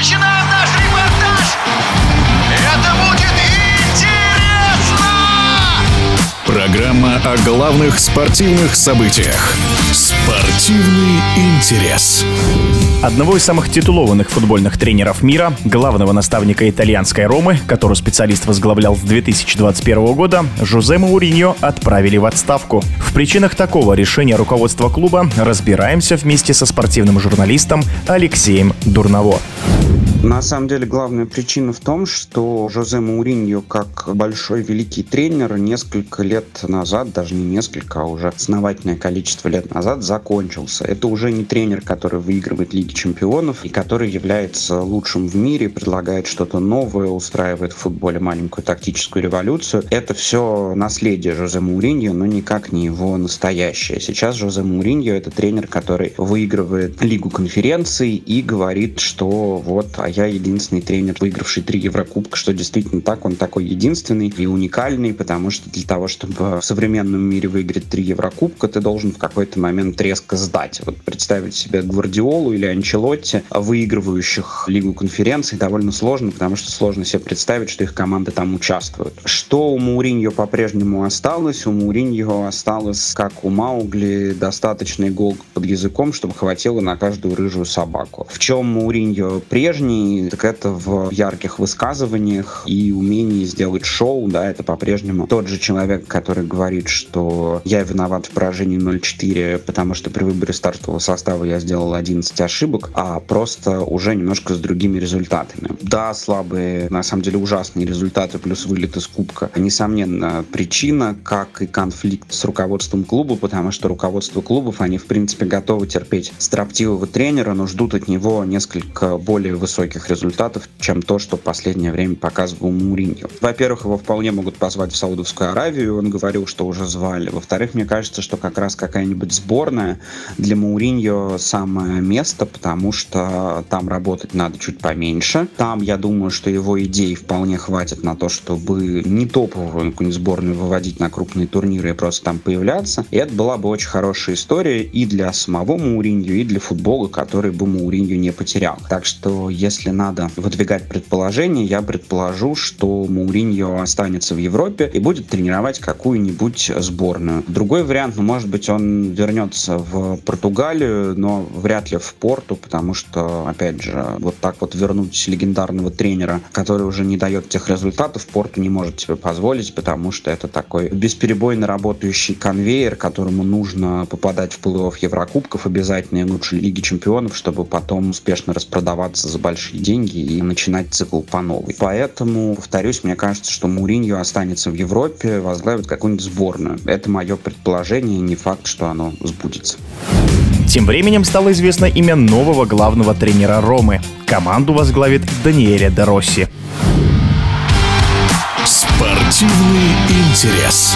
начинаем наш репортаж! Это будет интересно! Программа о главных спортивных событиях. Спортивный интерес. Одного из самых титулованных футбольных тренеров мира, главного наставника итальянской Ромы, которую специалист возглавлял с 2021 года, Жозе Мауриньо отправили в отставку. В причинах такого решения руководства клуба разбираемся вместе со спортивным журналистом Алексеем Дурново. На самом деле главная причина в том, что Жозе Мауриньо как большой великий тренер несколько лет назад, даже не несколько, а уже основательное количество лет назад закончился. Это уже не тренер, который выигрывает Лиги Чемпионов и который является лучшим в мире, предлагает что-то новое, устраивает в футболе маленькую тактическую революцию. Это все наследие Жозе Мауриньо, но никак не его настоящее. Сейчас Жозе Мауриньо это тренер, который выигрывает Лигу конференций и говорит, что вот, я единственный тренер, выигравший три Еврокубка, что действительно так, он такой единственный и уникальный, потому что для того, чтобы в современном мире выиграть три Еврокубка, ты должен в какой-то момент резко сдать. Вот представить себе Гвардиолу или Анчелотти, выигрывающих Лигу конференций, довольно сложно, потому что сложно себе представить, что их команды там участвуют. Что у Мауриньо по-прежнему осталось? У Мауриньо осталось, как у Маугли, достаточный гол под языком, чтобы хватило на каждую рыжую собаку. В чем Мауриньо прежний? Так это в ярких высказываниях и умении сделать шоу, да, это по-прежнему тот же человек, который говорит, что я виноват в поражении 0-4, потому что при выборе стартового состава я сделал 11 ошибок, а просто уже немножко с другими результатами. Да, слабые, на самом деле ужасные результаты плюс вылет из кубка. Несомненно, причина, как и конфликт с руководством клуба, потому что руководство клубов, они в принципе готовы терпеть строптивого тренера, но ждут от него несколько более высоких высоких результатов, чем то, что в последнее время показывал Муриньо. Во-первых, его вполне могут позвать в Саудовскую Аравию, он говорил, что уже звали. Во-вторых, мне кажется, что как раз какая-нибудь сборная для Мауриньо самое место, потому что там работать надо чуть поменьше. Там, я думаю, что его идей вполне хватит на то, чтобы не топовую какую-нибудь сборную выводить на крупные турниры и просто там появляться. И это была бы очень хорошая история и для самого Мауриньо, и для футбола, который бы Мауриньо не потерял. Так что, если если надо выдвигать предположение, я предположу, что Мауриньо останется в Европе и будет тренировать какую-нибудь сборную. Другой вариант, ну, может быть, он вернется в Португалию, но вряд ли в Порту, потому что, опять же, вот так вот вернуть легендарного тренера, который уже не дает тех результатов, Порту не может себе позволить, потому что это такой бесперебойно работающий конвейер, которому нужно попадать в плей-офф Еврокубков обязательно и лучше Лиги Чемпионов, чтобы потом успешно распродаваться за большие большие деньги и начинать цикл по новой. Поэтому, повторюсь, мне кажется, что Муриньо останется в Европе, возглавит какую-нибудь сборную. Это мое предположение, не факт, что оно сбудется. Тем временем стало известно имя нового главного тренера Ромы. Команду возглавит Даниэля Доросси. Спортивный интерес.